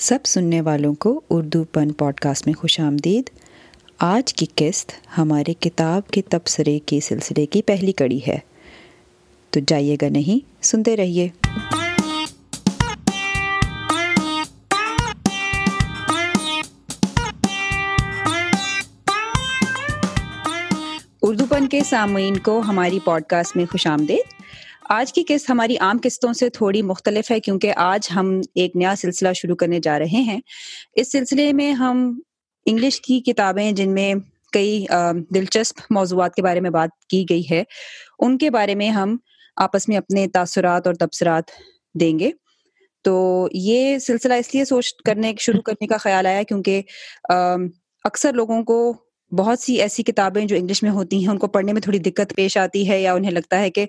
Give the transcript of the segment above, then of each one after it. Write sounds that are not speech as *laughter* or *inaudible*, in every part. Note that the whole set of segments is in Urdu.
سب سننے والوں کو اردو پن پوڈ کاسٹ میں خوش آمدید۔ آج کی قسط ہمارے کتاب کے تبصرے کے سلسلے کی پہلی کڑی ہے۔ تو جائیے گا نہیں، سنتے رہیے۔ اردو پن کے سامعین کو ہماری پوڈ کاسٹ میں خوش آمدید۔ آج کی قسط ہماری عام قسطوں سے تھوڑی مختلف ہے کیونکہ آج ہم ایک نیا سلسلہ شروع کرنے جا رہے ہیں۔ اس سلسلے میں ہم انگلش کی کتابیں جن میں کئی دلچسپ موضوعات کے بارے میں بات کی گئی ہے، ان کے بارے میں ہم آپس میں اپنے تاثرات اور تبصرات دیں گے۔ تو یہ سلسلہ اس لیے سوچ کرنے، شروع کرنے کا خیال آیا کیونکہ اکثر لوگوں کو بہت سی ایسی کتابیں جو انگلش میں ہوتی ہیں، ان کو پڑھنے میں تھوڑی دقت پیش آتی ہے یا انہیں لگتا ہے کہ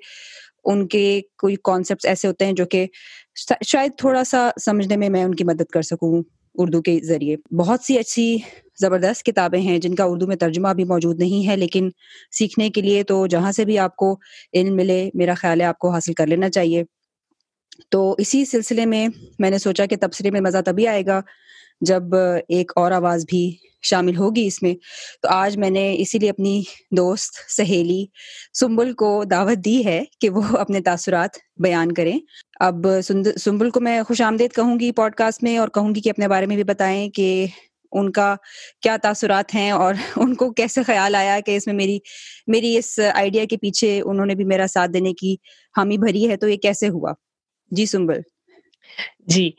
ان کے کوئی کانسیپٹ ایسے ہوتے ہیں جو کہ شاید تھوڑا سا سمجھنے میں میں ان کی مدد کر سکوں اردو کے ذریعے۔ بہت سی اچھی زبردست کتابیں ہیں جن کا اردو میں ترجمہ بھی موجود نہیں ہے، لیکن سیکھنے کے لیے تو جہاں سے بھی آپ کو علم ملے، میرا خیال ہے آپ کو حاصل کر لینا چاہیے۔ تو اسی سلسلے میں میں نے سوچا کہ تبصرے میں مزہ تبھی آئے گا جب ایک اور آواز بھی شامل ہوگی اس میں، تو آج میں نے اسی لیے اپنی دوست سہیلی سنبل کو دعوت دی ہے کہ وہ اپنے تاثرات بیان کریں۔ اب سنبل کو میں خوش آمدید کہوں گی پوڈ کاسٹ میں اور کہوں گی کہ اپنے بارے میں بھی بتائیں کہ ان کا کیا تاثرات ہیں اور *laughs* ان کو کیسے خیال آیا کہ اس میں میری میری اس آئیڈیا کے پیچھے انہوں نے بھی میرا ساتھ دینے کی حامی بھری ہے، تو یہ کیسے ہوا؟ جی سنبل۔ جی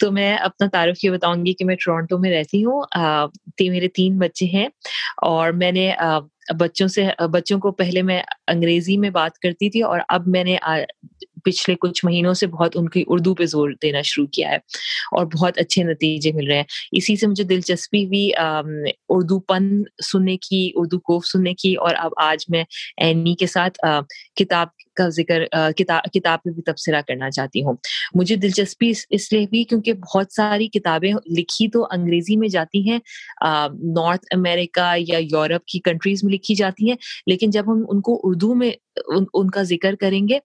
تو میں اپنا تعارف یہ بتاؤں گی کہ میں ٹورانٹو میں رہتی ہوں۔ میرے تین بچے ہیں اور میں نے بچوں سے، بچوں کو پہلے میں انگریزی میں بات کرتی تھی اور اب میں نے پچھلے کچھ مہینوں سے بہت ان کی اردو پہ زور دینا شروع کیا ہے اور بہت اچھے نتیجے مل رہے ہیں۔ اسی سے مجھے دلچسپی بھی اردو پن سننے کی، اردو کوف سننے کی اور اب آج میں اینی کے ساتھ کتاب کا ذکر کتاب پہ بھی تبصرہ کرنا چاہتی ہوں۔ مجھے دلچسپی اس لیے بھی کیونکہ بہت ساری کتابیں لکھی تو انگریزی میں جاتی ہیں نارتھ امریکہ یا یورپ کی کنٹریز میں لکھی جاتی ہیں، لیکن جب ہم ان کو اردو میں ان کا ذکر کریں گے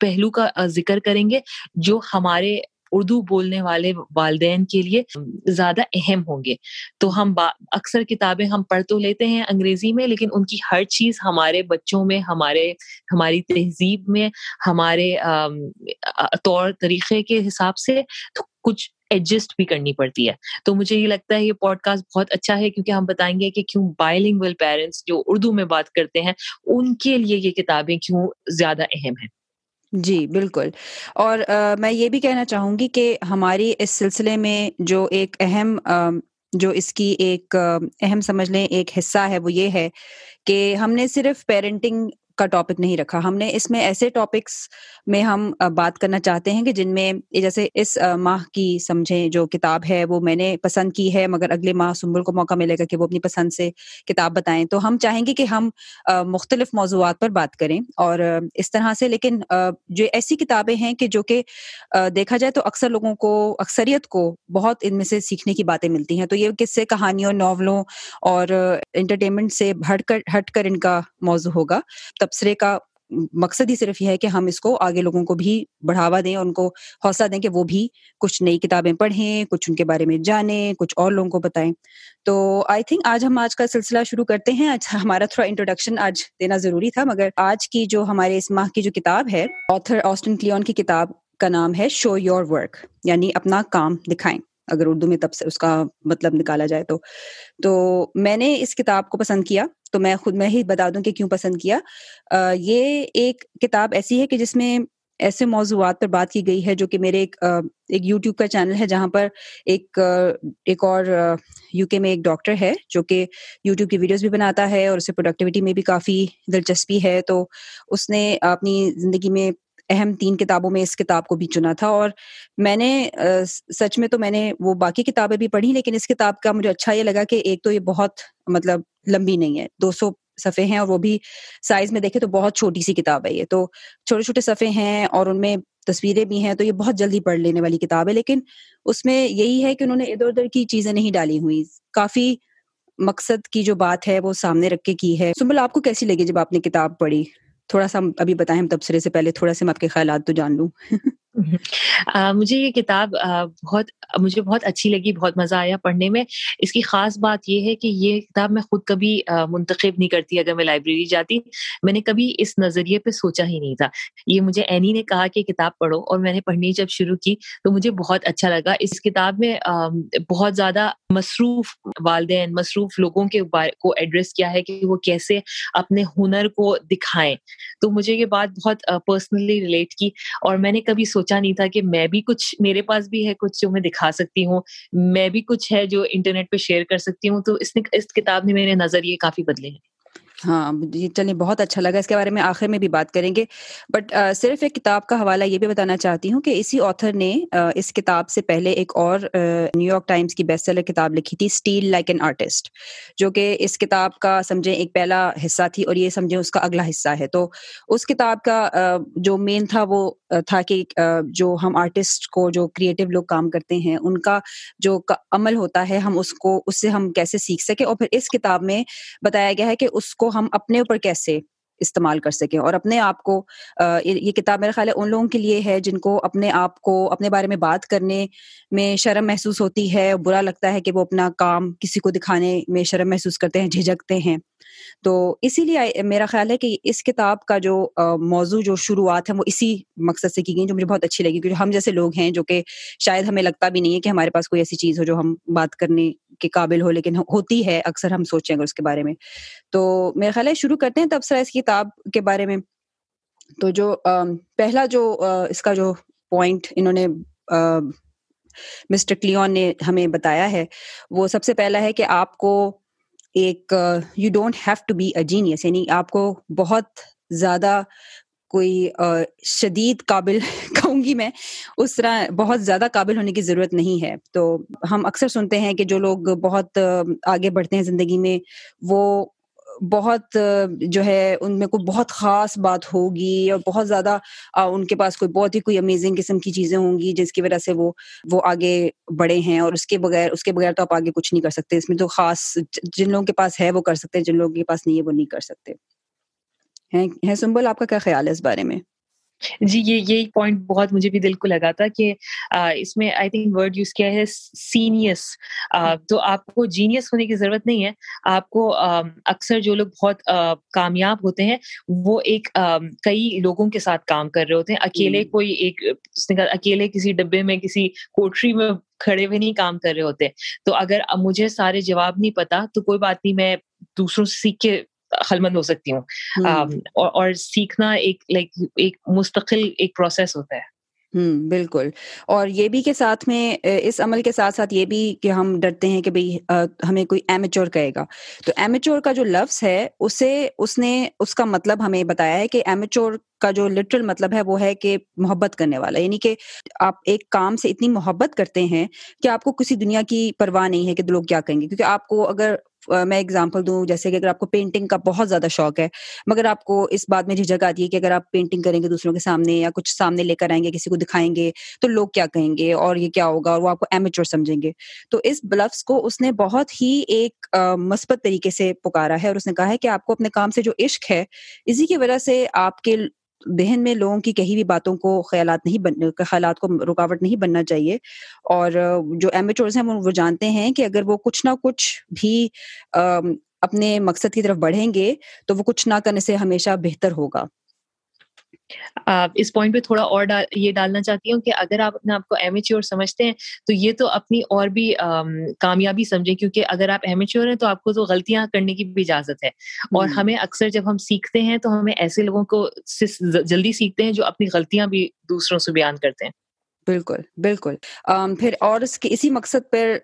پہلو کا ذکر کریں گے جو ہمارے اردو بولنے والے والدین کے لیے زیادہ اہم ہوں گے۔ تو ہم اکثر کتابیں ہم پڑھ تو لیتے ہیں انگریزی میں، لیکن ان کی ہر چیز ہمارے بچوں میں، ہمارے، ہماری تہذیب میں، ہمارے طور طریقے کے حساب سے تو کچھ ایڈجسٹ بھی کرنی پڑتی ہے۔ تو مجھے یہ لگتا ہے یہ پوڈ کاسٹ بہت اچھا ہے، کیونکہ ہم بتائیں گے کہ کیوں بائلنگ پیرنٹس جو اردو میں بات کرتے ہیں، ان کے لیے یہ کتابیں کیوں زیادہ اہم ہیں؟ جی بالکل۔ اور میں یہ بھی کہنا چاہوں گی کہ ہماری اس سلسلے میں جو ایک اہم جو اس کی ایک اہم سمجھ لیں، ایک حصہ ہے وہ یہ ہے کہ ہم نے صرف پیرنٹنگ کا ٹاپک نہیں رکھا۔ ہم نے اس میں ایسے ٹاپکس میں ہم بات کرنا چاہتے ہیں کہ جن میں جیسے اس ماہ کی سمجھیں جو کتاب ہے وہ میں نے پسند کی ہے، مگر اگلے ماہ سنبل کو موقع ملے گا کہ وہ اپنی پسند سے کتاب بتائیں۔ تو ہم چاہیں گے کہ ہم مختلف موضوعات پر بات کریں اور اس طرح سے، لیکن جو ایسی کتابیں ہیں کہ جو کہ دیکھا جائے تو اکثر لوگوں کو، اکثریت کو بہت ان میں سے سیکھنے کی باتیں ملتی ہیں۔ تو یہ کس سے کہانیوں، ناولوں اور انٹرٹینمنٹ سے ہٹ کر ہٹ کر ان کا موضوع ہوگا۔ تبصرے کا مقصد ہی صرف یہ ہے کہ ہم اس کو آگے لوگوں کو بھی بڑھاوا دیں ان کو حوصلہ دیں کہ وہ بھی کچھ نئی کتابیں پڑھیں، کچھ ان کے بارے میں جانیں، کچھ اور لوگوں کو بتائیں۔ تو آئی تھنک آج ہم آج کا سلسلہ شروع کرتے ہیں۔ آج ہمارا تھوڑا انٹروڈکشن آج دینا ضروری تھا، مگر آج کی جو ہمارے اس ماہ کی جو کتاب ہے آتھر آسٹن کلیون کی کتاب کا نام ہے شو یور ورک یعنی اپنا کام دکھائیں۔ اگر اردو میں تب سے اس کا مطلب نکالا جائے تو۔ تو میں نے اس کتاب کو پسند کیا۔ تو میں خود میں ہی بتا دوں کہ کیوں پسند کیا۔ یہ ایک کتاب ایسی ہے کہ جس میں ایسے موضوعات پر بات کی گئی ہے جو کہ میرے ایک ایک یوٹیوب کا چینل ہے جہاں پر ایک ایک اور یو کے میں ایک ڈاکٹر ہے جو کہ یوٹیوب کی ویڈیوز بھی بناتا ہے اور اسے پروڈکٹیوٹی میں بھی کافی دلچسپی ہے۔ تو اس نے اپنی زندگی میں اہم تین کتابوں میں اس کتاب کو بھی چنا تھا اور میں نے سچ میں تو میں نے وہ باقی کتابیں بھی پڑھی، لیکن اس کتاب کا مجھے اچھا یہ لگا کہ ایک تو یہ بہت مطلب لمبی نہیں ہے، دو سو صفحے ہیں اور وہ بھی سائز میں دیکھے تو بہت چھوٹی سی کتاب ہے یہ، تو چھوٹے چھوٹے صفحے ہیں اور ان میں تصویریں بھی ہیں تو یہ بہت جلدی پڑھ لینے والی کتاب ہے، لیکن اس میں یہی ہے کہ انہوں نے ادھر ادھر کی چیزیں نہیں ڈالی ہوئی۔ کافی مقصد کی جو بات ہے وہ سامنے رکھ کے کی ہے۔ سمبل آپ کو کیسی لگی جب آپ نے کتاب پڑھی؟ تھوڑا سا ابھی بتائیں ہم تبصرے سے پہلے تھوڑا سا میں آپ کے خیالات تو جان لوں۔ *laughs* مجھے یہ کتاب بہت، مجھے بہت اچھی لگی، بہت مزہ آیا پڑھنے میں۔ اس کی خاص بات یہ ہے کہ یہ کتاب میں خود کبھی منتخب نہیں کرتی اگر میں لائبریری جاتی۔ میں نے کبھی اس نظریے پہ سوچا ہی نہیں تھا۔ یہ مجھے اینی نے کہا کہ کتاب پڑھو، اور میں نے پڑھنی جب شروع کی تو مجھے بہت اچھا لگا۔ اس کتاب میں بہت زیادہ مصروف والدین، مصروف لوگوں کے کو ایڈریس کیا ہے کہ وہ کیسے اپنے ہنر کو دکھائیں۔ تو مجھے یہ بات بہت پرسنلی ریلیٹ کی، اور میں نے کبھی سوچا سوچا نہیں تھا کہ میں بھی کچھ میرے پاس بھی ہے کچھ جو میں دکھا سکتی ہوں، میں بھی کچھ ہے جو انٹرنیٹ پہ شیئر کر سکتی ہوں، تو اس نے، اس کتاب نے میرے نظریے کافی بدلے ہیں۔ ہاں یہ چلیں، بہت اچھا لگا۔ اس کے بارے میں آخر میں بھی بات کریں گے۔ بٹ صرف ایک کتاب کا حوالہ یہ بھی بتانا چاہتی ہوں کہ اسی آتھر نے اس کتاب سے پہلے ایک اور نیو یارک ٹائمس کی بیسٹ سیلر کتاب لکھی تھی اسٹیل لائک این آرٹسٹ جو کہ اس کتاب کا سمجھیں ایک پہلا حصہ تھی اور یہ سمجھیں اس کا اگلا حصہ ہے۔ تو اس کتاب کا جو مین تھا وہ تھا کہ جو ہم آرٹسٹ کو، جو کریٹو لوگ کام کرتے ہیں، ان کا جو عمل ہوتا ہے، ہم اس کو، اس سے ہم کیسے سیکھ سکیں اور پھر اس کتاب میں بتایا گیا ہے کہ اس کو ہم اپنے اوپر کیسے استعمال کر سکیں اور اپنے آپ کو یہ کتاب میرا خیال ہے ان لوگوں کے لیے ہے جن کو اپنے آپ کو، اپنے بارے میں بات کرنے میں شرم محسوس ہوتی ہے، برا لگتا ہے کہ وہ اپنا کام کسی کو دکھانے میں شرم محسوس کرتے ہیں، جھجکتے ہیں۔ تو اسی لیے میرا خیال ہے کہ اس کتاب کا جو موضوع جو شروعات ہے وہ اسی مقصد سے کی گئی جو مجھے بہت اچھی لگی، کیونکہ ہم جیسے لوگ ہیں جو کہ شاید ہمیں لگتا بھی نہیں ہے کہ ہمارے پاس کوئی ایسی چیز ہو جو ہم بات کرنے کے قابل ہو، لیکن ہوتی ہے، اکثر ہم سوچیں گے اس کے بارے میں۔ تو میرا خیال ہے شروع کرتے ہیں تب سر اس کتاب کے بارے میں۔ تو جو پہلا جو اس کا جو پوائنٹ انہوں نے مسٹر کلیون نے ہمیں بتایا ہے، وہ سب سے پہلا ہے کہ آپ کو ایک you don't have to be a genius یعنی آپ کو بہت زیادہ کوئی شدید قابل *laughs* کہوں گی میں، اس طرح بہت زیادہ قابل ہونے کی ضرورت نہیں ہے۔ تو ہم اکثر سنتے ہیں کہ جو لوگ بہت آگے بڑھتے ہیں زندگی میں، وہ بہت جو ہے، ان میں کوئی بہت خاص بات ہوگی اور بہت زیادہ ان کے پاس کوئی بہت ہی کوئی امیزنگ قسم کی چیزیں ہوں گی، جس کی وجہ سے وہ وہ آگے بڑے ہیں اور اس کے بغیر، اس کے بغیر تو آپ آگے کچھ نہیں کر سکتے۔ اس میں تو خاص، جن لوگوں کے پاس ہے وہ کر سکتے ہیں جن لوگوں کے پاس نہیں ہے وہ نہیں کر سکتے۔ ہیں سنبل، آپ کا کیا خیال ہے اس بارے میں؟ جی یہ یہی پوائنٹ بہت مجھے بھی دل کو لگا تھا کہ اس میں آئی تھنک ورڈ یوز کیا ہے سینئس تو آپ کو جینیس ہونے کی ضرورت نہیں ہے۔ آپ کو اکثر جو لوگ بہت کامیاب ہوتے ہیں وہ ایک کئی لوگوں کے ساتھ کام کر رہے ہوتے ہیں۔ اکیلے کوئی ایک اکیلے کسی ڈبے میں کسی کوٹری میں کھڑے ہوئے نہیں کام کر رہے ہوتے۔ تو اگر مجھے سارے جواب نہیں پتا تو کوئی بات نہیں میں دوسروں سے سیکھ کے مند ہو سکتی ہوں۔ اور سیکھنا ایک لائک ایک مستقل ایک پروسیس ہوتا ہے۔ ہوں بالکل۔ اور یہ بھی کہ ساتھ میں اس عمل کے ساتھ ساتھ یہ بھی کہ ہم ڈرتے ہیں کہ بھائی ہمیں کوئی ایمیچور کہے گا۔ تو ایمیچور کا جو لفظ ہے اسے اس نے اس کا مطلب ہمیں بتایا ہے کہ ایمیچور کا جو لٹرل مطلب ہے وہ ہے کہ محبت کرنے والا۔ یعنی کہ آپ ایک کام سے اتنی محبت کرتے ہیں کہ آپ کو کسی دنیا کی پرواہ نہیں ہے کہ لوگ کیا کہیں گے۔ کیونکہ آپ کو اگر میں اگزامپل دوں، جیسے کہ اگر آپ کو پینٹنگ کا بہت زیادہ شوق ہے، مگر آپ کو اس بات میں جھجک آتی ہے کہ اگر آپ پینٹنگ کریں گے دوسروں کے سامنے یا کچھ سامنے لے کر آئیں گے، کسی کو دکھائیں گے، تو لوگ کیا کہیں گے؟ اور یہ کیا ہوگا؟ اور وہ آپ کو ایمیچور سمجھیں گے۔ تو اس بلفس کو اس نے بہت ہی ایک مثبت طریقے سے پکارا ہے اور اس نے کہا ہے کہ آپ کو اپنے کام سے جو عشق ہے، اسی کی وجہ سے آپ کے ذہن میں لوگوں کی کہیں بھی باتوں کو خیالات نہیں بن، خیالات کو رکاوٹ نہیں بننا چاہیے۔ اور جو ایمیچورز ہیں وہ جانتے ہیں کہ اگر وہ کچھ نہ کچھ بھی اپنے مقصد کی طرف بڑھیں گے تو وہ کچھ نہ کرنے سے ہمیشہ بہتر ہوگا۔ اس پوائنٹ پہ تھوڑا اور یہ ڈالنا چاہتی ہوں کہ اگر آپ اپنے آپ کو ایمیچیور سمجھتے ہیں تو یہ تو اپنی اور بھی کامیابی سمجھیں کیونکہ اگر آپ ایمیچیور ہیں تو آپ کو تو غلطیاں کرنے کی بھی اجازت ہے۔ اور ہمیں اکثر جب ہم سیکھتے ہیں تو ہمیں ایسے لوگوں کو جلدی سیکھتے ہیں جو اپنی غلطیاں بھی دوسروں سے بیان کرتے ہیں۔ بالکل بالکل۔ پھر اور اس کے اسی مقصد پر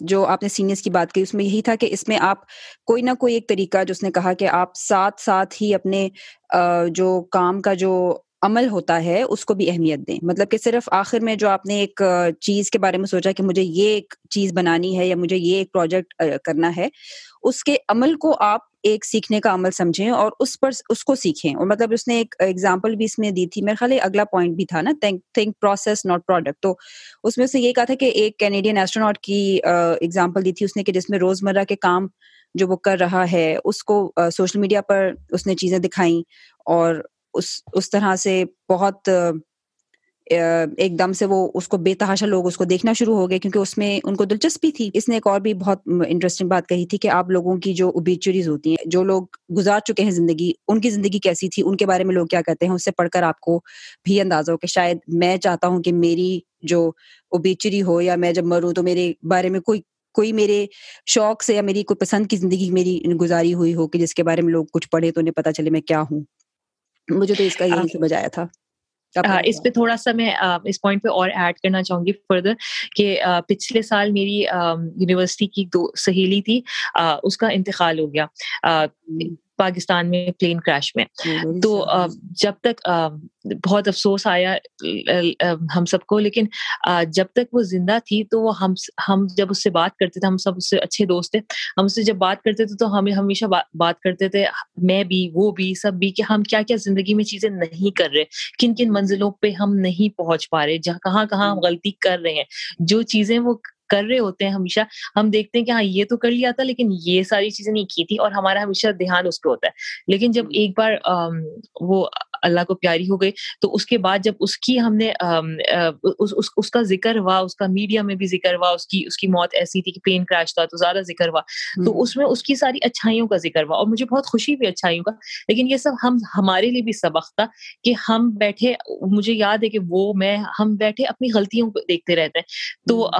جو آپ نے سینئرس کی بات کی، اس میں یہی تھا کہ اس میں آپ کوئی نہ کوئی ایک طریقہ، جو اس نے کہا کہ آپ ساتھ ساتھ ہی اپنے جو کام کا جو عمل ہوتا ہے، اس کو بھی اہمیت دیں۔ مطلب کہ صرف آخر میں جو آپ نے ایک چیز کے بارے میں سوچا کہ مجھے یہ ایک چیز بنانی ہے یا مجھے یہ ایک پروجیکٹ کرنا ہے، اس کے عمل کو آپ ایک سیکھنے کا عمل سمجھیں اور اس پر، اس کو سیکھیں۔ اور مطلب اس نے ایک ایگزامپل بھی اس میں دی تھی۔ میرے خیال اگلا پوائنٹ بھی تھا نا تھنک پروسیس ناٹ پروڈکٹ تو اس میں سے یہ کہا تھا کہ ایک کینیڈین ایسٹرونٹ کی ایگزامپل دی تھی اس نے کہ جس میں روزمرہ کے کام جو وہ کر رہا ہے، اس کو سوشل میڈیا پر اس نے چیزیں دکھائیں اور اس اس طرح سے بہت ایک دم سے وہ اس کو بے تحاشا لوگ اس کو دیکھنا شروع ہو گئے کیونکہ اس میں ان کو دلچسپی تھی۔ اس نے ایک اور بھی بہت انٹرسٹنگ بات کہی تھی کہ آپ لوگوں کی جو اوبیچوریز ہوتی ہیں، جو لوگ گزار چکے ہیں زندگی، ان کی زندگی کیسی تھی؟ ان کے بارے میں لوگ کیا کہتے ہیں؟ اس سے پڑھ کر آپ کو بھی اندازہ ہو کہ شاید میں چاہتا ہوں کہ میری جو اوبیچری ہو یا میں جب مروں تو میرے بارے میں کوئی کوئی میرے شوق سے یا میری کوئی پسند کی زندگی میری گزاری ہوئی ہو کہ جس کے بارے میں لوگ کچھ پڑھے تو انہیں پتا چلے میں کیا ہوں۔ مجھے تو اس کا یہی سمجھ آیا تھا۔ اس پہ تھوڑا سا میں اس پوائنٹ پہ اور ایڈ کرنا چاہوں گی فردر کہ پچھلے سال میری یونیورسٹی کی دو سہیلی تھی اس کا انتقال ہو گیا۔ پاکستان میں پلین کریش میں۔ تو جب تک بہت افسوس آیا ہم سب کو لیکن جب تک وہ زندہ تھی تو وہ ہم ہم جب اس سے بات کرتے تھے ہم سب اس سے اچھے دوست تھے۔ ہم اس سے جب بات کرتے تھے تو ہمیں ہمیشہ بات کرتے تھے میں بھی وہ بھی سب بھی کہ ہم کیا کیا زندگی میں چیزیں نہیں کر رہے کن کن منزلوں پہ ہم نہیں پہنچ پا رہے جہاں کہاں کہاں ہم غلطی کر رہے ہیں۔ جو چیزیں وہ کر رہے ہوتے ہیں ہمیشہ ہم دیکھتے ہیں کہ ہاں یہ تو کر لیا تھا لیکن یہ ساری چیزیں نہیں کی تھی اور ہمارا ہمیشہ دھیان اس پہ ہوتا ہے۔ لیکن جب ایک بار وہ اللہ کو پیاری ہو گئی۔ تو اس کے بعد جب اس کی ہم نے اس کا ذکر ہوا اس کا میڈیا میں بھی ذکر ہوا اس کی اس کی موت ایسی تھی کہ پلین کریش تھا تو زیادہ ذکر ہوا۔ تو اس میں اس کی ساری اچھائیوں کا ذکر ہوا اور مجھے بہت خوشی بھی اچھائیوں کا۔ لیکن یہ سب ہم ہمارے لیے بھی سبق تھا کہ ہم بیٹھے مجھے یاد ہے کہ وہ میں ہم بیٹھے اپنی غلطیوں کو دیکھتے رہتے ہیں۔ تو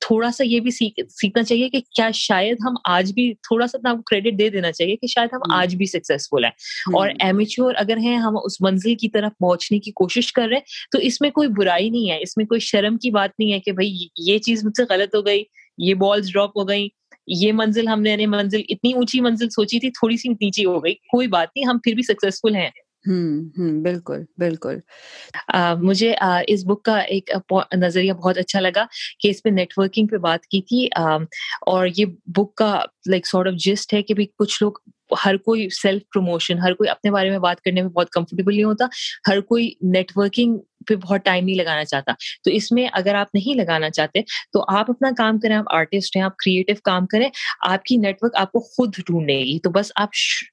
تھوڑا سا یہ بھی سیکھنا چاہیے کہ کیا شاید ہم آج بھی تھوڑا سا کریڈٹ دے دینا چاہیے کہ شاید ہم آج بھی سکسیزفل ہیں۔ اور ایمیچور اگر ہیں ہم اس منزل کی طرف پہنچنے کی کوشش کر رہے ہیں تو اس میں کوئی برائی نہیں ہے اس میں کوئی شرم کی بات نہیں ہے کہ بھائی یہ چیز مجھ سے غلط ہو گئی یہ بالس ڈراپ ہو گئی یہ منزل ہم نے منزل اتنی اونچی منزل سوچی تھی تھوڑی سی نیچی ہو گئی کوئی بات نہیں ہم پھر بھی سکسیزفل ہیں۔ بالکل بالکل۔ مجھے اس بک کا ایک نظریہ بہت اچھا لگا کہ اس پہ نیٹ ورکنگ پہ بات کی تھی اور یہ بک کا لائک سارٹ آف جسٹ ہے کہ کچھ لوگ ہر کوئی سیلف پروموشن ہر کوئی اپنے بارے میں بات کرنے میں بہت کمفرٹیبل نہیں ہوتا، ہر کوئی نیٹ ورکنگ پہ بہت ٹائم نہیں لگانا چاہتا۔ تو اس میں اگر آپ نہیں لگانا چاہتے، تو آپ اپنا کام کریں، آپ آرٹسٹ ہیں، آپ کریٹو کام کریں، آپ کی نیٹ ورک آپ کو خود ڈھونڈے گی۔ تو بس آپ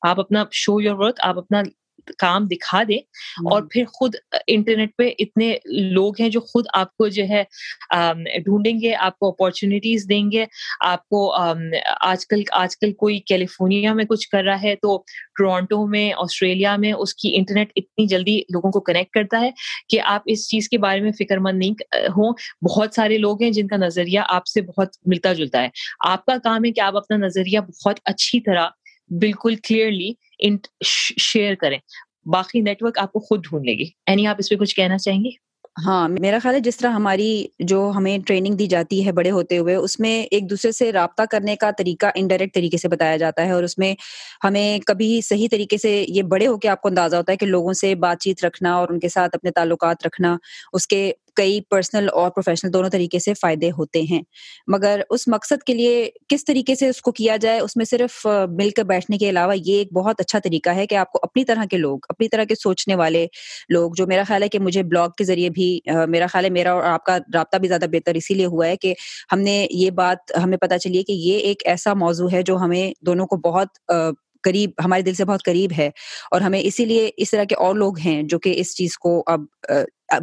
آپ اپنا شو یور ورک آپ اپنا کام دکھا دے اور پھر خود انٹرنیٹ پہ اتنے لوگ ہیں جو خود آپ کو جو ہے ڈھونڈیں گے آپ کو اپارچونیٹیز دیں گے۔ آپ کو آج کل آج کل کوئی کیلیفورنیا میں کچھ کر رہا ہے تو ٹورانٹو میں آسٹریلیا میں اس کی انٹرنیٹ اتنی جلدی لوگوں کو کنیکٹ کرتا ہے کہ آپ اس چیز کے بارے میں فکر مند نہیں ہوں۔ بہت سارے لوگ ہیں جن کا نظریہ آپ سے بہت ملتا جلتا ہے۔ آپ کا کام ہے کہ آپ اپنا نظریہ بہت اچھی طرح بالکل کلیئرلی شیئر کریں۔ باقی نیٹ ورک آپ کو خود ڈھونڈ لے گی۔ اینی آپ اس پہ کچھ کہنا چاہیں گے؟ ہاں میرا خیال ہے جس طرح ہماری جو ہمیں ٹریننگ دی جاتی ہے بڑے ہوتے ہوئے، اس میں ایک دوسرے سے رابطہ کرنے کا طریقہ انڈائریکٹ طریقے سے بتایا جاتا ہے اور اس میں ہمیں کبھی صحیح طریقے سے یہ بڑے ہو کے آپ کو اندازہ ہوتا ہے کہ لوگوں سے بات چیت رکھنا اور ان کے ساتھ اپنے تعلقات رکھنا، اس کے کئی پرسنل اور پروفیشنل دونوں طریقے سے فائدے ہوتے ہیں۔ مگر اس مقصد کے لیے کس طریقے سے اس کو کیا جائے، اس میں صرف مل کر بیٹھنے کے علاوہ یہ ایک بہت اچھا طریقہ ہے کہ آپ کو اپنی طرح کے لوگ، اپنی طرح کے سوچنے والے لوگ، جو میرا خیال ہے کہ مجھے بلاگ کے ذریعے بھی، میرا خیال ہے میرا اور آپ کا رابطہ بھی زیادہ بہتر اسی لیے ہوا ہے کہ ہم نے یہ بات، ہمیں پتہ چلی ہے کہ یہ ایک ایسا موضوع ہے جو ہمیں دونوں کو بہت قریب، ہمارے دل سے بہت قریب ہے اور ہمیں اسی لیے اس طرح کے اور لوگ ہیں جو کہ اس چیز کو اب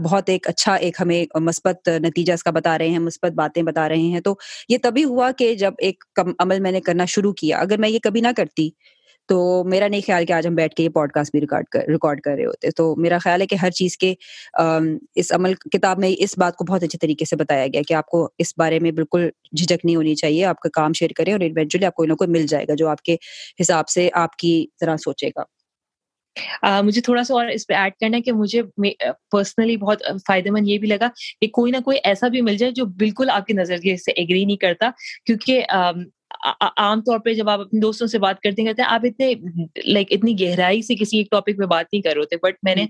بہت ایک اچھا ایک ہمیں مثبت نتیجہ اس کا بتا رہے ہیں، مثبت باتیں بتا رہے ہیں۔ تو یہ تبھی ہوا کہ جب ایک عمل میں نے کرنا شروع کیا۔ اگر میں یہ کبھی نہ کرتی تو میرا نہیں خیال کہ آج ہم بیٹھ کے یہ پوڈ کاسٹ بھی ریکارڈ کر ریکارڈ کر رہے ہوتے، تو میرا خیال ہے کہ ہر چیز کے اس عمل کتاب میں اس بات کو بہت اچھے طریقے سے بتایا گیا کہ آپ کو اس بارے میں بالکل جھجک نہیں ہونی چاہیے، آپ کا کام شیئر کریں اور ایونچولی آپ کوئی نہ کوئی مل جائے گا جو آپ کے حساب سے آپ کی طرح سوچے گا۔ مجھے تھوڑا سا اور اس پہ ایڈ کرنا ہے کہ مجھے پرسنلی بہت فائدے مند یہ بھی لگا کہ کوئی نہ کوئی ایسا بھی مل جائے جو بالکل آپ کے نظریے سے ایگری نہیں کرتا، کیونکہ عام طور پہ جب آپ اپنے دوستوں سے بات کرتے ہیں آپ اتنے لائک اتنی گہرائی سے کسی ایک ٹاپک پہ بات نہیں کر رہے تھے بٹ میں نے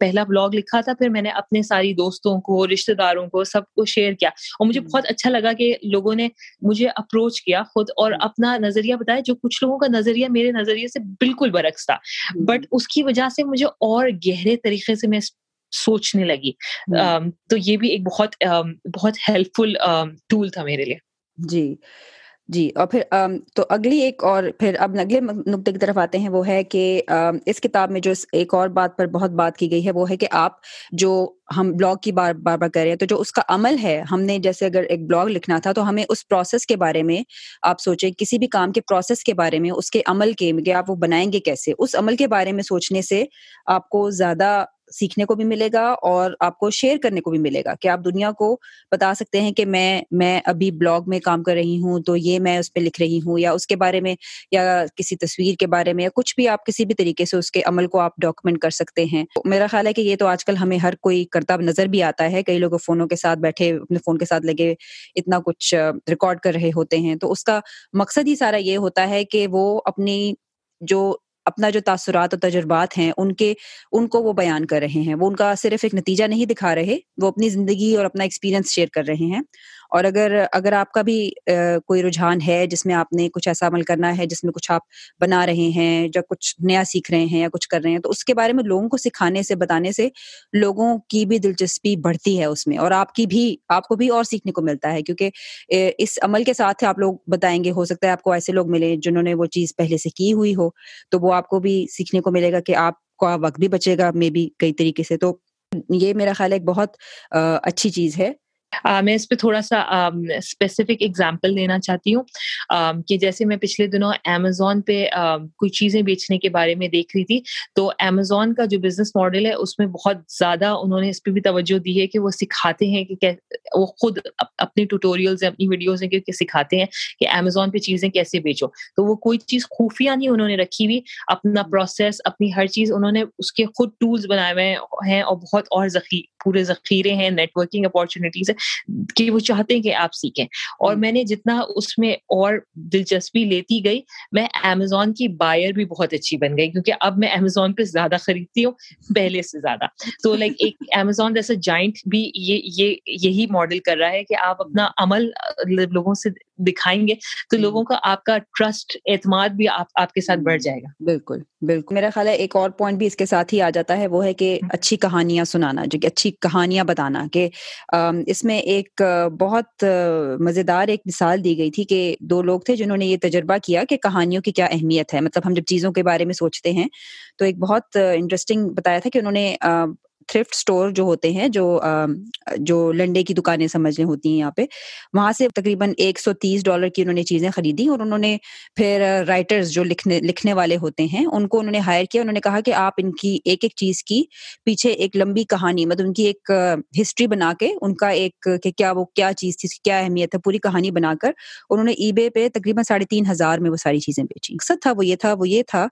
پہلا بلاگ لکھا تھا پھر میں نے اپنے ساری دوستوں کو رشتے داروں کو سب کو شیئر کیا اور مجھے بہت اچھا لگا کہ لوگوں نے مجھے اپروچ کیا خود اور اپنا نظریہ بتایا جو کچھ لوگوں کا نظریہ میرے نظریے سے بالکل برعکس تھا۔ بٹ اس کی وجہ سے مجھے اور گہرے طریقے سے میں سوچنے لگی۔ تو یہ بھی ایک بہت بہت ہیلپ فل ٹول تھا میرے لیے۔ جی۔ جی اور پھر تو اگلی ایک اور، پھر اب اگلے نقطے کی طرف آتے ہیں، وہ ہے کہ اس کتاب میں جو ایک اور بات پر بہت بات کی گئی ہے، وہ ہے کہ آپ جو ہم بلاگ کی بار بار بار کر رہے ہیں، تو جو اس کا عمل ہے، ہم نے جیسے اگر ایک بلاگ لکھنا تھا، تو ہمیں اس پروسیس کے بارے میں آپ سوچیں، کسی بھی کام کے پروسیس کے بارے میں، اس کے عمل کے، کہ آپ وہ بنائیں گے کیسے؟ اس عمل کے بارے میں سوچنے سے آپ کو زیادہ سیکھنے کو بھی ملے گا اور آپ کو شیئر کرنے کو بھی ملے گا کہ آپ دنیا کو بتا سکتے ہیں کہ میں میں ابھی بلاگ میں کام کر رہی ہوں تو یہ میں اس پہ لکھ رہی ہوں یا اس کے بارے میں یا کسی تصویر کے بارے میں یا کچھ بھی آپ کسی بھی طریقے سے اس کے عمل کو آپ ڈاکومنٹ کر سکتے ہیں۔ میرا خیال ہے کہ یہ تو آج کل ہمیں ہر کوئی کرتا نظر بھی آتا ہے۔ کئی لوگ فونوں کے ساتھ بیٹھے، اپنے فون کے ساتھ لگے اتنا کچھ ریکارڈ کر رہے ہوتے ہیں۔ تو اس کا مقصد ہی سارا یہ ہوتا ہے کہ وہ اپنی جو اپنا جو تاثرات اور تجربات ہیں، ان کے، ان کو وہ بیان کر رہے ہیں۔ وہ ان کا صرف ایک نتیجہ نہیں دکھا رہے، وہ اپنی زندگی اور اپنا ایکسپیرینس شیئر کر رہے ہیں۔ اور اگر اگر آپ کا بھی کوئی رجحان ہے جس میں آپ نے کچھ ایسا عمل کرنا ہے جس میں کچھ آپ بنا رہے ہیں یا کچھ نیا سیکھ رہے ہیں یا کچھ کر رہے ہیں، تو اس کے بارے میں لوگوں کو سکھانے سے، بتانے سے لوگوں کی بھی دلچسپی بڑھتی ہے اس میں۔ اور آپ کی بھی، آپ کو بھی اور سیکھنے کو ملتا ہے۔ کیونکہ اس عمل کے ساتھ آپ لوگ بتائیں گے، ہو سکتا ہے آپ کو ایسے لوگ ملے جنہوں نے وہ چیز پہلے سے کی ہوئی ہو، تو وہ آپ کو بھی سیکھنے کو ملے گا کہ آپ کا وقت بھی بچے گا مے بی کئی طریقے سے. تو یہ میرا خیال ایک بہت اچھی چیز ہے. میں اس پہ تھوڑا سا اسپیسیفک اگزامپل دینا چاہتی ہوں۔ کہ جیسے میں پچھلے دنوں امیزون پہ کوئی چیزیں بیچنے کے بارے میں دیکھ رہی تھی تو امیزون کا جو بزنس ماڈل ہے اس میں بہت زیادہ انہوں نے اس پہ بھی توجہ دی ہے کہ وہ سکھاتے ہیں کہ وہ خود اپنی ٹوٹوریلز اپنی ویڈیوز ہیں کہ سکھاتے ہیں کہ امیزون پہ چیزیں کیسے بیچو۔ تو وہ کوئی چیز خفیہ نہیں انہوں نے رکھی ہوئی اپنا پروسیس اپنی ہر چیز انہوں نے اس کے خود ٹولس بنائے ہوئے ہیں اور بہت اور ذخیر پورے ذخیرے ہیں نیٹ ورکنگ اپارچونیٹیز ہے کہ وہ چاہتے ہیں کہ آپ سیکھیں۔ اور میں نے جتنا اس میں اور دلچسپی لیتی گئی میں امیزون کی بائر بھی بہت اچھی بن گئی کیونکہ اب میں امیزون پہ زیادہ خریدتی ہوں پہلے سے زیادہ۔ تو لائک ایک امیزون جیسا جائنٹ بھی یہ یہی ماڈل کر رہا ہے کہ آپ اپنا عمل لوگوں سے دکھائیں گے تو لوگوں کا آپ کا ٹرسٹ اعتماد بھی آپ آپ کے ساتھ بڑھ جائے گا۔ بالکل بالکل۔ میرا خیال ہے ایک اور پوائنٹ بھی اس کے ساتھ ہی آ جاتا ہے وہ ہے کہ اچھی کہانیاں سنانا جو کہ اچھی کہانیاں بتانا کہ اس میں ایک بہت مزیدار ایک مثال دی گئی تھی کہ دو لوگ تھے جنہوں نے یہ تجربہ کیا کہ کہانیوں کی کیا اہمیت ہے۔ مطلب ہم جب چیزوں کے بارے میں سوچتے ہیں تو ایک بہت انٹرسٹنگ بتایا تھا کہ انہوں نے تھرفٹ اسٹور جو ہوتے ہیں، جو جو لنڈے کی دکانیں سمجھنے ہوتی ہیں یہاں پہ، وہاں سے تقریباً ایک سو تیس ڈالر کی انہوں نے چیزیں خریدی اور انہوں نے پھر رائٹرز جو لکھنے لکھنے والے ہوتے ہیں، ان کو انہوں نے ہائر کیا، انہوں نے کہا کہ آپ ان کی ایک ایک چیز کی پیچھے ایک لمبی کہانی مطلب ان کی ایک ہسٹری بنا کے ان کا ایک کہ کیا وہ کیا چیز تھی کیا اہمیت ہے، پوری کہانی بنا کر انہوں نے ای بے پہ تقریباً ساڑھے تین ہزار میں وہ ساری چیزیں بیچی مقصد تھا وہ یہ تھا، وہ یہ تھا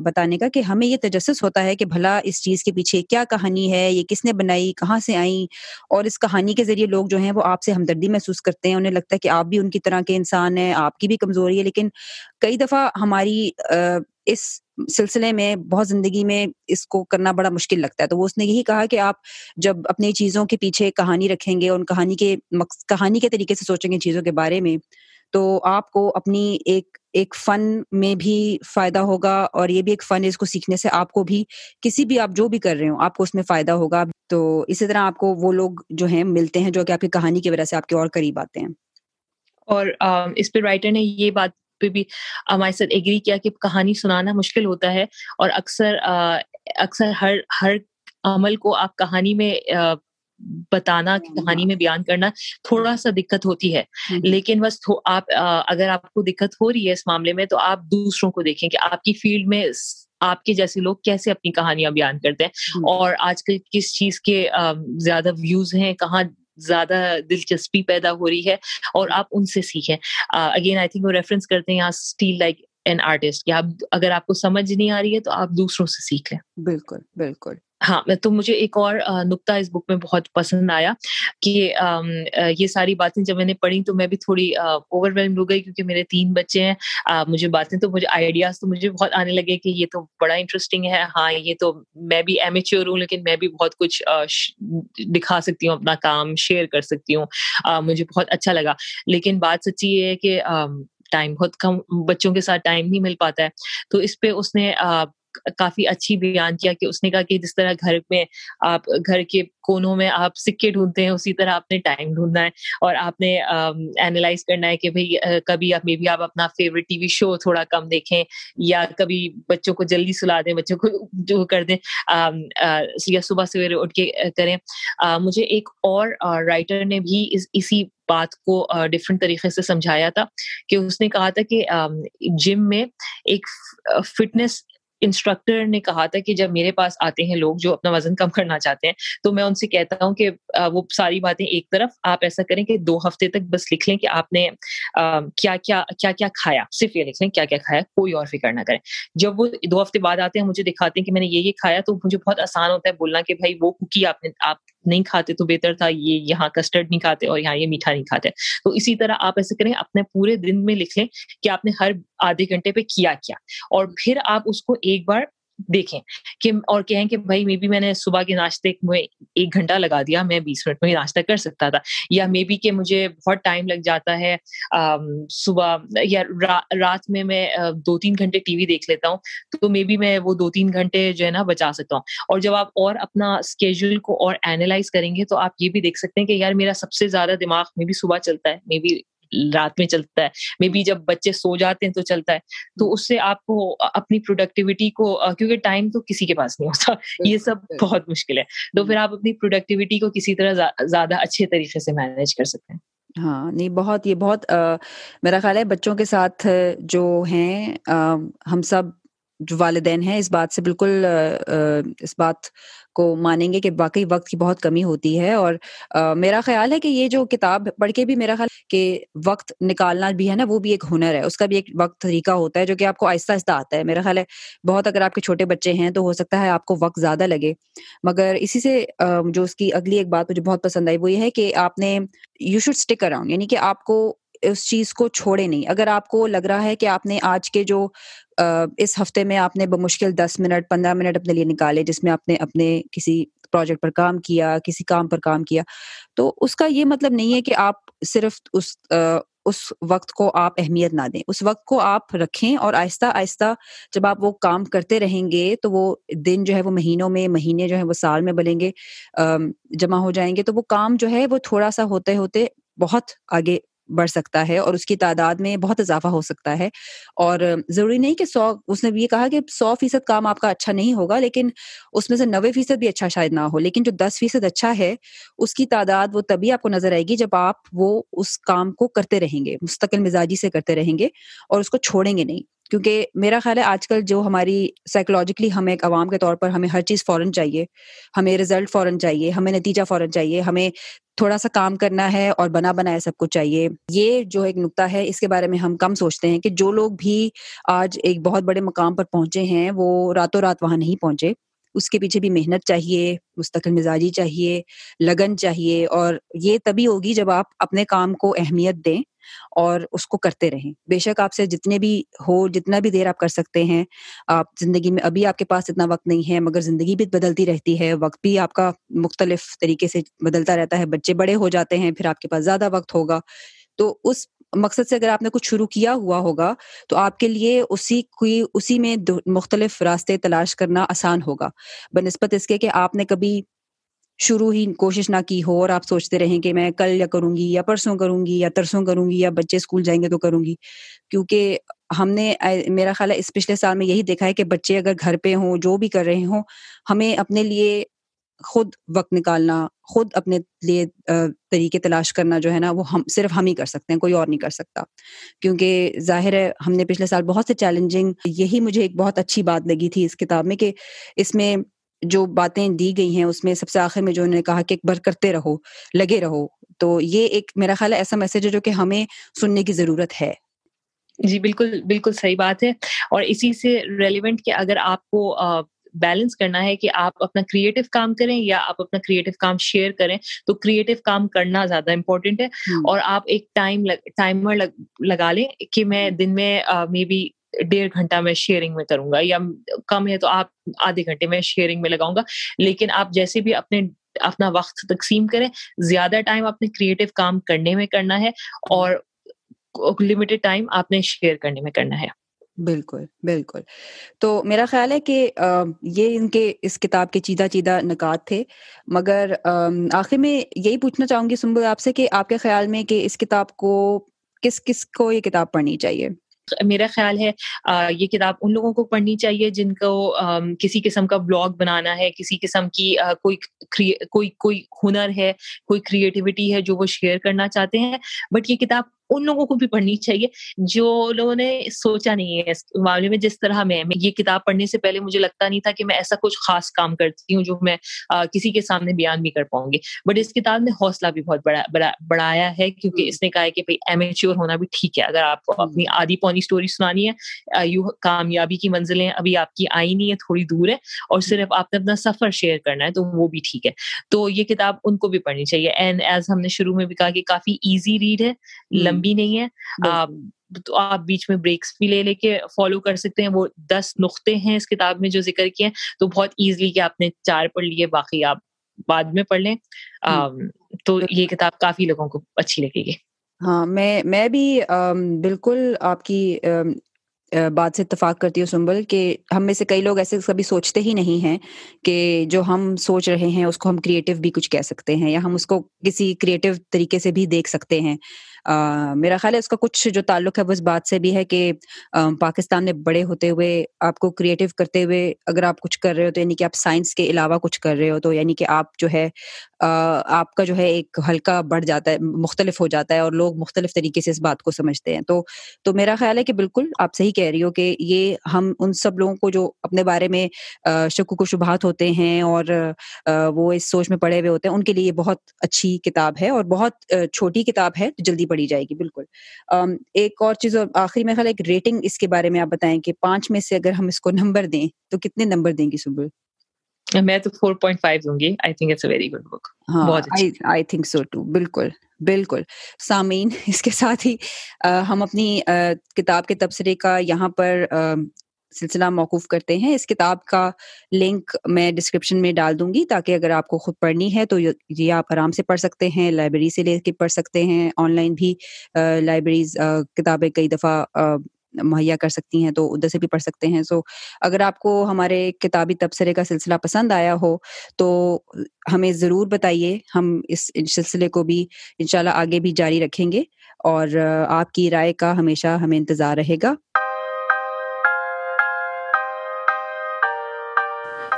بتانے کا کہ ہمیں یہ تجسس ہوتا ہے کہ بھلا اس چیز کے پیچھے کیا کہانی ہے؟ یہ کس نے بنائی؟ کہاں سے آئی اور اس کہانی کے ذریعے لوگ جو ہیں وہ آپ سے ہمدردی محسوس کرتے ہیں۔ انہیں لگتا ہے کہ آپ بھی ان کی طرح کے انسان ہیں، آپ کی بھی کمزوری ہے۔ لیکن کئی دفعہ ہماری اس سلسلے میں، بہت زندگی میں اس کو کرنا بڑا مشکل لگتا ہے۔ تو وہ اس نے یہی کہا کہ آپ جب اپنی چیزوں کے پیچھے کہانی رکھیں گے ان کہانی کے کہانی کے طریقے سے سوچیں گے چیزوں کے بارے میں، تو آپ کو اپنی ایک ایک فن میں بھی فائدہ ہوگا اور یہ بھی ایک فن ہے، اس کو سیکھنے سے آپ کو بھی کسی بھی آپ جو بھی کر رہے ہوں، آپ کو اس میں فائدہ ہوگا۔ تو اسی طرح آپ کو وہ لوگ جو ہیں ملتے ہیں جو کہ آپ کی کہانی کی وجہ سے آپ کے اور قریب آتے ہیں۔ اور اس پہ رائٹر نے یہ بات پہ بھی ہمارے ساتھ ایگری کیا کہ کہانی سنانا مشکل ہوتا ہے اور اکثر اکثر ہر ہر عمل کو آپ کہانی میں بتانا کہانی میں بیان کرنا تھوڑا سا دقت ہوتی ہے۔ لیکن بس آپ اگر آپ کو دقت ہو رہی ہے اس معاملے میں تو آپ دوسروں کو دیکھیں کہ آپ کی فیلڈ میں آپ کے جیسے لوگ کیسے اپنی کہانیاں بیان کرتے ہیں۔ اور آج کل کس چیز کے زیادہ ویوز ہیں کہاں زیادہ دلچسپی پیدا ہو رہی ہے اور آپ ان سے سیکھیں۔ اگین آئی تھنک وہ ریفرنس کرتے ہیں یہاں اسٹیل لائک این آرٹسٹ اگر آپ کو سمجھ نہیں آ رہی ہے تو آپ دوسروں سے سیکھ لیں۔ بالکل بالکل۔ ہاں تو مجھے ایک اور نقطہ اس بک میں بہت پسند آیا کہ یہ ساری باتیں جب میں نے پڑھی تو میں بھی تھوڑی اوور ویلم ہو گئی کیونکہ میرے تین بچے ہیں۔ مجھے باتیں تو، مجھے آئیڈیاز تو مجھے بہت آنے لگے کہ یہ تو بڑا انٹرسٹنگ ہے۔ ہاں یہ تو میں بھی ایمیچیور ہوں لیکن میں بھی بہت کچھ دکھا سکتی ہوں، اپنا کام شیئر کر سکتی ہوں۔ مجھے بہت اچھا لگا۔ لیکن بات سچی یہ ہے کہ ٹائم بہت کم، بچوں کے ساتھ ٹائم نہیں مل پاتا ہے۔ تو اس پہ اس نے کافی اچھی بیان کیا کہ اس نے کہا کہ جس طرح گھر میں آپ، گھر کے کونوں میں آپ سکے ڈھونڈتے ہیں، اسی طرح آپ نے ٹائم ڈھونڈنا ہے اور آپ نے اینالائز کرنا ہے کہ بھائی کبھی آپ مے بی آپ اپنا فیوریٹ ٹی وی شو تھوڑا کم دیکھیں یا کبھی بچوں کو جلدی سلا دیں، بچوں کو جو کر دیں یا صبح سویرے اٹھ کے کریں۔ مجھے ایک اور رائٹر نے بھی اسی بات کو ڈفرینٹ طریقے سے سمجھایا تھا کہ اس نے کہا تھا کہ جم میں ایک فٹنس انسٹرکٹر نے کہا تھا کہ جب میرے پاس آتے ہیں لوگ جو اپنا وزن کم کرنا چاہتے ہیں، تو میں ان سے کہتا ہوں کہ وہ ساری باتیں ایک طرف، آپ ایسا کریں کہ دو ہفتے تک بس لکھ لیں کہ آپ نے کیا کیا کیا کیا کھایا، صرف یہ لکھ لیں کیا کیا کھایا، کوئی اور فکر نہ کریں۔ جب وہ دو ہفتے بعد آتے ہیں، مجھے دکھاتے ہیں کہ میں نے یہ یہ کھایا تو مجھے بہت آسان ہوتا ہے بولنا کہ بھائی وہ کوکی آپ نے، آپ نہیں کھاتے تو بہتر تھا یہ یہاں کسٹرڈ نہیں کھاتے اور یہاں یہ میٹھا نہیں کھاتے۔ تو اسی طرح آپ ایسے کریں اپنے پورے دن میں لکھ لیں کہ آپ نے ہر آدھے گھنٹے پہ کیا کیا اور پھر آپ اس کو ایک بار دیکھیں کہ اور کہیں کہ بھائی مے بی میں نے صبح کے ناشتے میں ایک گھنٹہ لگا دیا، میں بیس منٹ میں ناشتہ کر سکتا تھا۔ یا مے بی کہ مجھے بہت ٹائم لگ جاتا ہے صبح یا رات میں میں دو تین گھنٹے ٹی وی دیکھ لیتا ہوں، تو مے بی میں وہ دو تین گھنٹے جو ہے نا بچا سکتا ہوں۔ اور جب آپ اور اپنا اسکیجول کو اور اینالائز کریں گے تو آپ یہ بھی دیکھ سکتے ہیں کہ یار میرا سب سے زیادہ دماغ میں بھی صبح چلتا ہے مے بی رات میں چلتا ہے۔ مے بی جب بچے سو جاتے ہیں تو چلتا ہے۔ تو اس سے آپ کو اپنی پروڈکٹیوٹی کو کیونکہ ٹائم تو کسی کے پاس نہیں ہوتا۔ یہ سب بہت مشکل ہے۔ تو پھر آپ اپنی پروڈکٹیوٹی کو کسی طرح زیادہ اچھے طریقے سے مینیج کر سکتے ہیں۔ ہاں نہیں بہت یہ بہت میرا خیال ہے بچوں کے ساتھ جو ہیں ہم سب جو والدین ہیں اس بات سے بالکل اس بات کو مانیں گے کہ واقعی وقت کی بہت کمی ہوتی ہے اور میرا خیال ہے کہ یہ جو کتاب پڑھ کے بھی میرا خیال کہ وقت نکالنا بھی ہے نا، وہ بھی ایک ہنر ہے۔ اس کا بھی ایک وقت طریقہ ہوتا ہے جو کہ آپ کو آہستہ آہستہ آتا ہے۔ میرا خیال ہے بہت اگر آپ کے چھوٹے بچے ہیں تو ہو سکتا ہے آپ کو وقت زیادہ لگے۔ مگر اسی سے جو اس کی اگلی ایک بات مجھے بہت پسند آئی وہ یہ ہے کہ آپ نے یو شوڈ اسٹک اراؤنڈ یعنی کہ آپ کو اس چیز کو چھوڑے نہیں۔ اگر آپ کو لگ رہا ہے کہ آپ نے آج کے جو اس ہفتے میں آپ نے بمشکل دس منٹ، پندرہ منٹ اپنے لیے نکالے، جس میں آپ نے اپنے کسی پروجیکٹ پر کام کیا، کسی کام پر کام کیا، تو اس کا یہ مطلب نہیں ہے کہ آپ صرف اس اس وقت کو آپ اہمیت نہ دیں۔ اس وقت کو آپ رکھیں اور آہستہ آہستہ جب آپ وہ کام کرتے رہیں گے تو وہ دن جو ہے وہ مہینوں میں، مہینے جو ہے وہ سال میں بلیں گے جمع ہو جائیں گے۔ تو وہ کام جو ہے وہ تھوڑا سا ہوتے ہوتے بہت آگے بڑھ سکتا ہے اور اس کی تعداد میں بہت اضافہ ہو سکتا ہے۔ اور ضروری نہیں کہ سو، اس نے یہ کہا کہ سو فیصد کام آپ کا اچھا نہیں ہوگا، لیکن اس میں سے نوے فیصد بھی اچھا شاید نہ ہو، لیکن جو دس فیصد اچھا ہے، اس کی تعداد وہ تبھی آپ کو نظر آئے گی جب آپ وہ اس کام کو کرتے رہیں گے، مستقل مزاجی سے کرتے رہیں گے اور اس کو چھوڑیں گے نہیں۔ کیونکہ میرا خیال ہے آج کل جو ہماری سائیکولوجیکلی ہمیں ایک عوام کے طور پر ہمیں ہر چیز فوراً چاہیے، ہمیں رزلٹ فوراً چاہیے، ہمیں نتیجہ فوراً چاہیے، ہمیں تھوڑا سا کام کرنا ہے اور بنا بنایا سب کچھ چاہیے۔ یہ جو ایک نقطہ ہے، اس کے بارے میں ہم کم سوچتے ہیں کہ جو لوگ بھی آج ایک بہت بڑے مقام پر پہنچے ہیں، وہ راتوں رات وہاں نہیں پہنچے۔ اس کے پیچھے بھی محنت چاہیے، مستقل مزاجی چاہیے، لگن چاہیے اور یہ تبھی ہوگی جب آپ اپنے کام کو اہمیت دیں۔ اور اس کو کرتے رہیں۔ بے شک آپ سے جتنے بھی ہو، جتنا بھی دیر آپ کر سکتے ہیں، آپ زندگی میں ابھی آپ کے پاس اتنا وقت نہیں ہے، مگر زندگی بھی بدلتی رہتی ہے، وقت بھی آپ کا مختلف طریقے سے بدلتا رہتا ہے، بچے بڑے ہو جاتے ہیں، پھر آپ کے پاس زیادہ وقت ہوگا۔ تو اس مقصد سے اگر آپ نے کچھ شروع کیا ہوا ہوگا، تو آپ کے لیے اسی کوئی اسی میں مختلف راستے تلاش کرنا آسان ہوگا۔ بہ نسبت اس کے کہ آپ نے کبھی شروع ہی کوشش نہ کی ہو اور آپ سوچتے رہیں کہ میں کل یا کروں گی یا پرسوں کروں گی یا ترسوں کروں گی یا بچے اسکول جائیں گے تو کروں گی۔ کیونکہ ہم نے میرا خیال ہے اس پچھلے سال میں یہی دیکھا ہے کہ بچے اگر گھر پہ ہوں، جو بھی کر رہے ہوں، ہمیں اپنے لیے خود وقت نکالنا، خود اپنے لیے طریقے تلاش کرنا جو ہے نا، وہ ہم، صرف ہم ہی کر سکتے ہیں، کوئی اور نہیں کر سکتا۔ کیونکہ ظاہر ہے، ہم نے پچھلے سال بہت سے چیلنجنگ یہی مجھے ایک بہت اچھی بات لگی تھی اس کتاب میں کہ اس میں جو باتیں دی گئی ہیں اس میں سب سے آخر میں جو انہوں نے کہا کہ ایک بار کرتے رہو لگے رہو تو یہ ایک میرا خیال ہے ایسا میسج ہے جو کہ ہمیں سننے کی ضرورت ہے۔ جی بالکل بالکل صحیح بات ہے۔ اور اسی سے ریلیونٹ کہ اگر آپ کو بیلنس کرنا ہے کہ آپ اپنا کریٹو کام کریں یا آپ اپنا کریٹو کام شیئر کریں تو کریٹو کام کرنا زیادہ امپورٹینٹ ہے۔ اور آپ ایک ٹائم ٹائمر لگا لیں کہ میں دن میں مے بی ڈیڑھ گھنٹہ میں شیئرنگ میں کروں گا یا کم ہے تو آپ آدھے گھنٹے میں شیئرنگ میں لگاؤں گا۔ لیکن آپ جیسے بھی اپنے اپنا وقت تقسیم کریں، زیادہ ٹائم اپنے کریٹو کام کرنے میں کرنا ہے اور لمیٹڈ ٹائم آپ نے شیئر کرنے میں کرنا ہے۔ بالکل بالکل۔ تو میرا خیال ہے کہ یہ ان کے اس کتاب کے چیدہ چیدہ نکات تھے۔ مگر آخر میں یہی پوچھنا چاہوں گی سنبل آپ سے کہ آپ کے خیال میں کہ اس کتاب کو کس کس کو یہ کتاب پڑھنی چاہیے؟ میرا خیال ہے یہ کتاب ان لوگوں کو پڑھنی چاہیے جن کو کسی قسم کا بلاگ بنانا ہے، کسی قسم کی کوئی کوئی کوئی ہنر ہے، کوئی کریٹیوٹی ہے جو وہ شیئر کرنا چاہتے ہیں۔ بٹ یہ کتاب ان لوگوں کو بھی پڑھنی چاہیے جو لوگوں نے سوچا نہیں ہے اس معاملے میں جس طرح میں یہ کتاب پڑھنے سے پہلے مجھے لگتا نہیں تھا کہ میں ایسا کچھ خاص کام کرتی ہوں جو میں کسی کے سامنے بیان بھی کر پاؤں گی۔ بٹ اس کتاب نے حوصلہ بھی بہت بڑا بڑھایا ہے کیونکہ اس نے کہا ہے کہ بھائی ایمیچیور ہونا بھی ٹھیک ہے۔ اگر آپ کو اپنی آدھی پونی اسٹوری سنانی ہے یو کامیابی کی منزلیں ابھی آپ کی آئی نہیں ہے تھوڑی دور ہے اور صرف آپ نے اپنا سفر شیئر کرنا ہے تو وہ بھی ٹھیک ہے۔ تو یہ کتاب ان کو بھی پڑھنی چاہیے۔ اینڈ ایز ہم نے شروع میں بھی کہا کہ کافی ایزی ریڈ ہے لمبی نہیں ہے۔ تو آپ بیچ میں بریکس بھی لے لے کے فالو کر سکتے ہیں۔ وہ دس نقطے ہیں اس کتاب میں جو ذکر کیے تو بہت ایزلی کہ آپ نے چار پڑھ لیے باقی آپ بعد میں پڑھ لیں۔ تو یہ کتاب کافی لوگوں کو اچھی لگے گی۔ ہاں میں میں بھی بالکل آپ کی بات سے اتفاق کرتی ہوں سنبل کہ ہم میں سے کئی لوگ ایسے کبھی سوچتے ہی نہیں ہیں کہ جو ہم سوچ رہے ہیں اس کو ہم کریٹو بھی کچھ کہہ سکتے ہیں یا ہم اس کو کسی کریٹو طریقے سے بھی دیکھ سکتے ہیں۔ میرا خیال ہے اس کا کچھ جو تعلق ہے وہ اس بات سے بھی ہے کہ پاکستان میں بڑے ہوتے ہوئے آپ کو کریٹو کرتے ہوئے اگر آپ کچھ کر رہے ہو تو یعنی کہ آپ سائنس کے علاوہ کچھ کر رہے ہو تو یعنی کہ آپ جو ہے آپ کا جو ہے ایک ہلکا بڑھ جاتا ہے، مختلف ہو جاتا ہے اور لوگ مختلف طریقے سے اس بات کو سمجھتے ہیں۔ تو تو میرا خیال ہے کہ بالکل آپ صحیح کہہ رہی ہو کہ یہ ہم ان سب لوگوں کو جو اپنے بارے میں شکو و شبہات ہوتے ہیں اور وہ اس سوچ میں پڑے ہوئے ہوتے ہیں، ان کے لیے یہ بہت اچھی کتاب ہے اور بہت چھوٹی کتاب ہے، جلدی پڑھی جائے گی بالکل۔ ایک اور چیز اور آخری میں خیال ایک ریٹنگ اس کے بارے میں آپ بتائیں کہ پانچ میں سے اگر ہم اس کو نمبر دیں تو کتنے نمبر دیں گی صبح میں تو فور پوائنٹ فائیو دوں گی۔ I think it's a very good book I think so too بالکل بالکل۔ سامعین اس کے ساتھ ہی ہم اپنی کتاب کے تبصرے کا یہاں پر سلسلہ موقوف کرتے ہیں۔ اس کتاب کا لنک میں ڈسکرپشن میں ڈال دوں گی تاکہ اگر آپ کو خود پڑھنی ہے تو یہ آپ آرام سے پڑھ سکتے ہیں، لائبریری سے لے کے پڑھ سکتے ہیں۔ آن لائن بھی لائبریریز کتابیں کئی دفعہ مہیا کر سکتی ہیں تو ادھر سے بھی پڑھ سکتے ہیں۔ سو اگر آپ کو ہمارے کتابی تبصرے کا سلسلہ پسند آیا ہو تو ہمیں ضرور بتائیے۔ ہم اس سلسلے کو بھی انشاءاللہ آگے بھی جاری رکھیں گے اور آپ کی رائے کا ہمیشہ ہمیں انتظار رہے گا۔